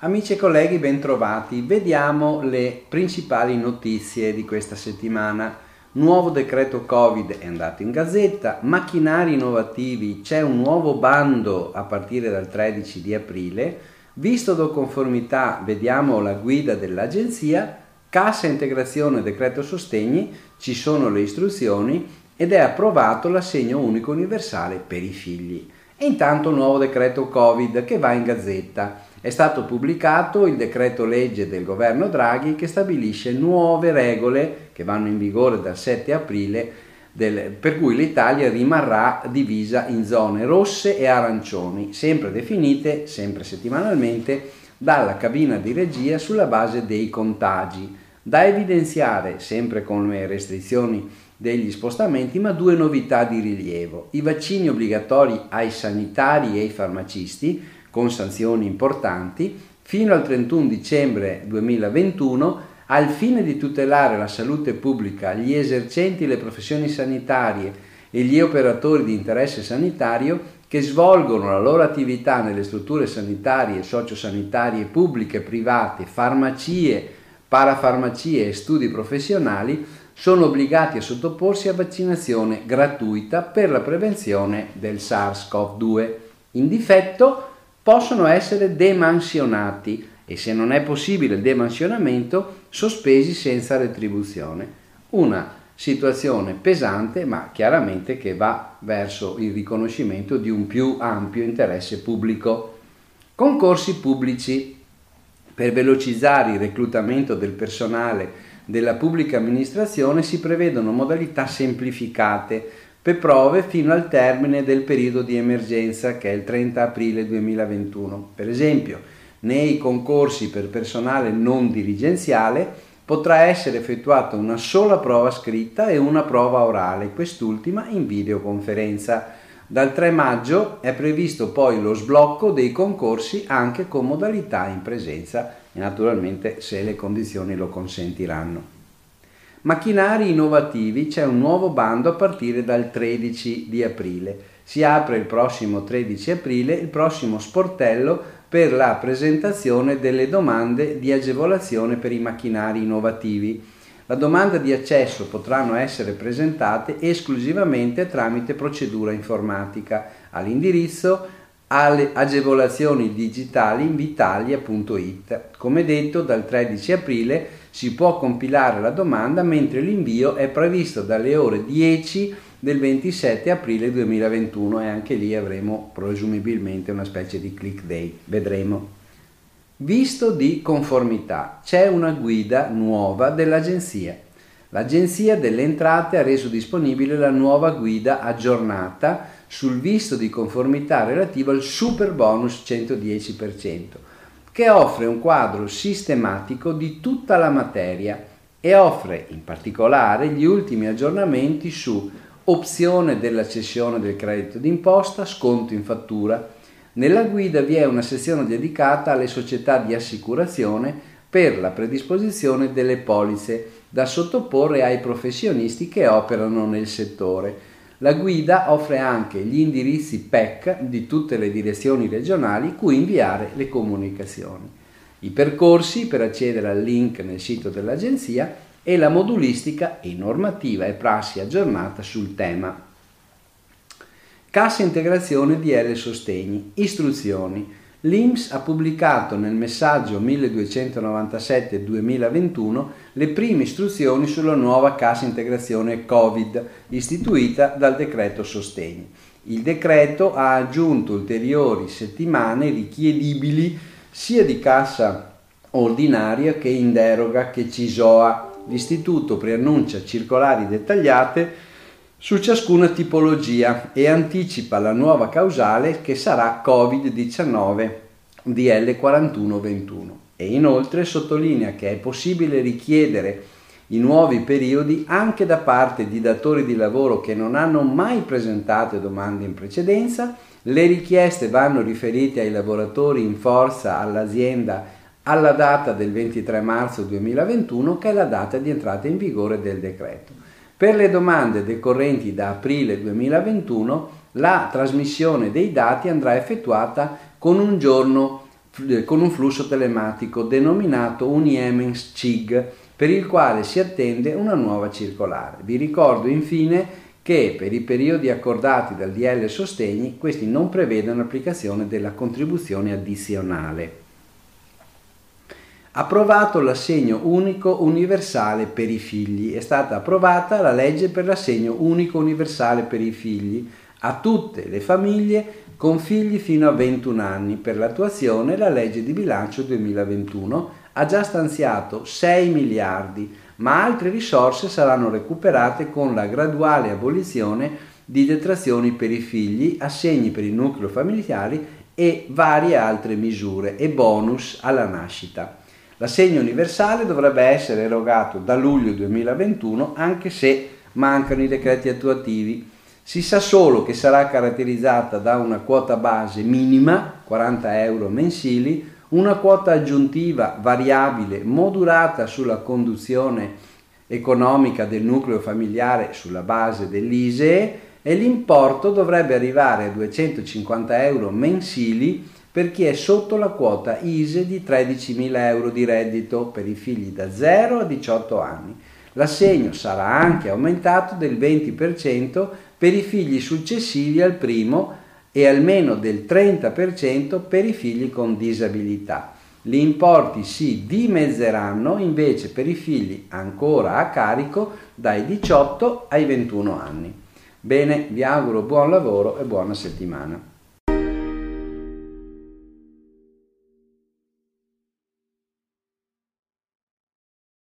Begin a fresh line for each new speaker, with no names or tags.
Amici e colleghi, bentrovati. Vediamo le principali notizie di questa settimana. Nuovo decreto Covid è andato in gazzetta, macchinari innovativi, c'è un nuovo bando a partire dal 13 di aprile, visto do conformità vediamo la guida dell'agenzia, cassa integrazione decreto sostegni, ci sono le istruzioni ed è approvato l'assegno unico universale per i figli. E intanto nuovo decreto Covid che va in gazzetta. È stato pubblicato il decreto legge del governo Draghi che stabilisce nuove regole che vanno in vigore dal 7 aprile del, per cui l'Italia rimarrà divisa in zone rosse e arancioni, sempre definite, sempre settimanalmente, dalla cabina di regia sulla base dei contagi. Da evidenziare, sempre con le restrizioni degli spostamenti, ma due novità di rilievo. I vaccini obbligatori ai sanitari e ai farmacisti, con sanzioni importanti, fino al 31 dicembre 2021, al fine di tutelare la salute pubblica, gli esercenti le professioni sanitarie e gli operatori di interesse sanitario che svolgono la loro attività nelle strutture sanitarie, sociosanitarie pubbliche, private, farmacie, parafarmacie e studi professionali sono obbligati a sottoporsi a vaccinazione gratuita per la prevenzione del SARS-CoV-2. In difetto possono essere demansionati e se non è possibile il demansionamento sospesi senza retribuzione. Una situazione pesante ma chiaramente che va verso il riconoscimento di un più ampio interesse pubblico. Concorsi pubblici per velocizzare il reclutamento del personale della pubblica amministrazione si prevedono modalità semplificate per prove fino al termine del periodo di emergenza che è il 30 aprile 2021. Per esempio, nei concorsi per personale non dirigenziale potrà essere effettuata una sola prova scritta e una prova orale, quest'ultima in videoconferenza. Dal 3 maggio è previsto poi lo sblocco dei concorsi anche con modalità in presenza e naturalmente se le condizioni lo consentiranno. Macchinari innovativi c'è un nuovo bando a partire dal 13 di aprile. Si apre il prossimo 13 aprile il prossimo sportello per la presentazione delle domande di agevolazione per i macchinari innovativi. La domanda di accesso potranno essere presentate esclusivamente tramite procedura informatica all'indirizzo alle agevolazioni digitali invitalia.it. Come detto, dal 13 aprile si può compilare la domanda mentre l'invio è previsto dalle ore 10 del 27 aprile 2021 e anche lì avremo presumibilmente una specie di click day, vedremo. Visto di conformità, c'è una guida nuova dell'agenzia. L'Agenzia delle Entrate ha reso disponibile la nuova guida aggiornata sul visto di conformità relativo al super bonus 110%, che offre un quadro sistematico di tutta la materia e offre in particolare gli ultimi aggiornamenti su opzione della cessione del credito d'imposta, sconto in fattura. Nella guida vi è una sezione dedicata alle società di assicurazione per la predisposizione delle polizze da sottoporre ai professionisti che operano nel settore la guida offre anche gli indirizzi PEC di tutte le direzioni regionali cui inviare le comunicazioni, i percorsi per accedere al link nel sito dell'agenzia e la modulistica e normativa e prassi aggiornata sul tema. Cassa integrazione DL Sostegni, istruzioni, L'INPS ha pubblicato nel messaggio 1297-2021 le prime istruzioni sulla nuova cassa integrazione Covid istituita dal decreto sostegni. Il decreto ha aggiunto ulteriori settimane richiedibili sia di cassa ordinaria che in deroga che CISOA. L'istituto preannuncia circolari dettagliate su ciascuna tipologia e anticipa la nuova causale che sarà Covid-19 DL 4121 e inoltre sottolinea che è possibile richiedere i nuovi periodi anche da parte di datori di lavoro che non hanno mai presentato domande in precedenza, le richieste vanno riferite ai lavoratori in forza all'azienda alla data del 23 marzo 2021 che è la data di entrata in vigore del decreto. Per le domande decorrenti da aprile 2021 la trasmissione dei dati andrà effettuata con un giorno eh, con un flusso telematico denominato Uniemens CIG per il quale si attende una nuova circolare. Vi ricordo infine che per i periodi accordati dal DL Sostegni questi non prevedono applicazione della contribuzione addizionale. Approvato l'assegno unico universale per i figli. È stata approvata la legge per l'assegno unico universale per i figli a tutte le famiglie con figli fino a 21 anni. Per l'attuazione la legge di bilancio 2021 ha già stanziato 6 miliardi, ma altre risorse saranno recuperate con la graduale abolizione di detrazioni per i figli, assegni per il nucleo familiare e varie altre misure e bonus alla nascita. L'assegno universale dovrebbe essere erogato da luglio 2021 anche se mancano i decreti attuativi. Si sa solo che sarà caratterizzata da una quota base minima, 40 euro mensili, una quota aggiuntiva variabile modulata sulla conduzione economica del nucleo familiare sulla base dell'ISEE e l'importo dovrebbe arrivare a 250 euro mensili per chi è sotto la quota ISE di 13.000 euro di reddito per i figli da 0 a 18 anni. L'assegno sarà anche aumentato del 20% per i figli successivi al primo e almeno del 30% per i figli con disabilità. Gli importi si dimezzeranno invece per i figli ancora a carico dai 18 ai 21 anni. Bene, vi auguro buon lavoro e buona settimana.